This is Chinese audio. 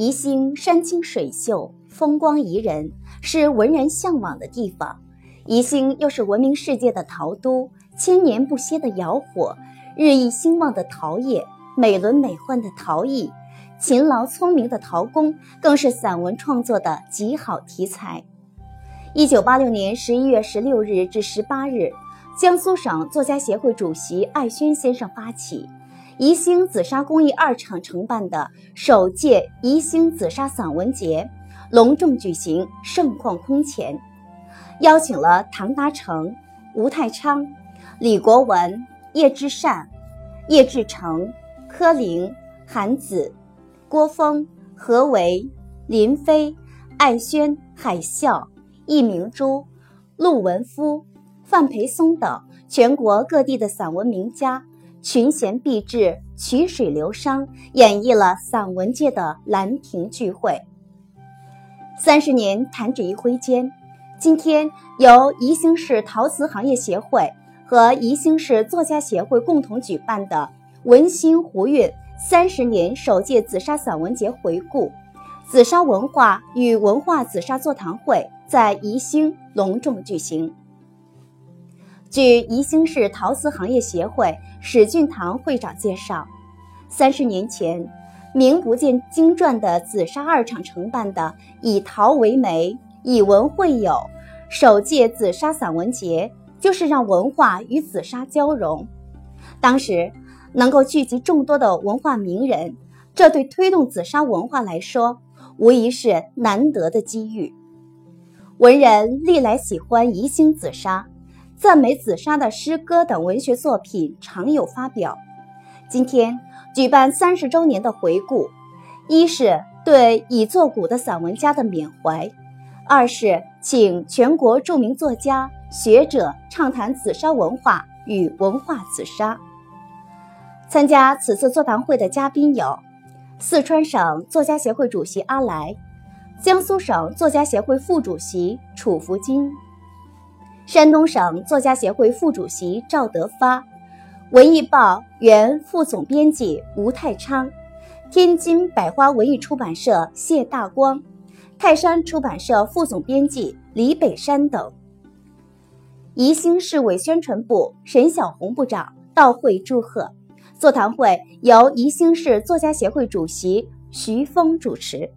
宜兴山清水秀，风光宜人，是文人向往的地方。宜兴又是闻名世界的陶都，千年不歇的窑火，日益兴旺的陶业，美轮美奂的陶艺，勤劳聪明的陶工，更是散文创作的极好题材。一九八六年十一月十六日至十八日，江苏省作家协会主席艾轩先生发起。宜兴紫砂工艺二厂承办的首届宜兴紫砂散文节隆重举行，盛况空前，邀请了唐达成、吴太昌、李国文、叶之善、叶志成、柯林、韩子、郭峰、何为、林飞、艾轩、海啸、易明珠、陆文夫、范培松等全国各地的散文名家。群贤毕至，曲水流觞，演绎了散文界的兰亭聚会。三十年弹指一挥间，今天由宜兴市陶瓷行业协会和宜兴市作家协会共同举办的“文心湖韵三十年首届紫砂散文节”回顾，紫砂文化与文化紫砂座谈会在宜兴隆重举行。据宜兴市陶瓷行业协会史俊堂会长介绍，三十年前，名不见经传的紫砂二厂承办的“以陶为媒，以文会友”首届紫砂散文节，就是让文化与紫砂交融。当时能够聚集众多的文化名人，这对推动紫砂文化来说，无疑是难得的机遇。文人历来喜欢宜兴紫砂。赞美紫砂的诗歌等文学作品常有发表。今天举办三十周年的回顾，一是对已作古的散文家的缅怀，二是请全国著名作家学者畅谈紫砂文化与文化紫砂。参加此次座谈会的嘉宾有：四川省作家协会主席阿来，江苏省作家协会副主席楚福金。山东省作家协会副主席赵德发，文艺报原副总编辑吴太昌，天津百花文艺出版社谢大光，泰山出版社副总编辑李北山等。宜兴市委宣传部沈小红部长到会祝贺。座谈会由宜兴市作家协会主席徐峰主持。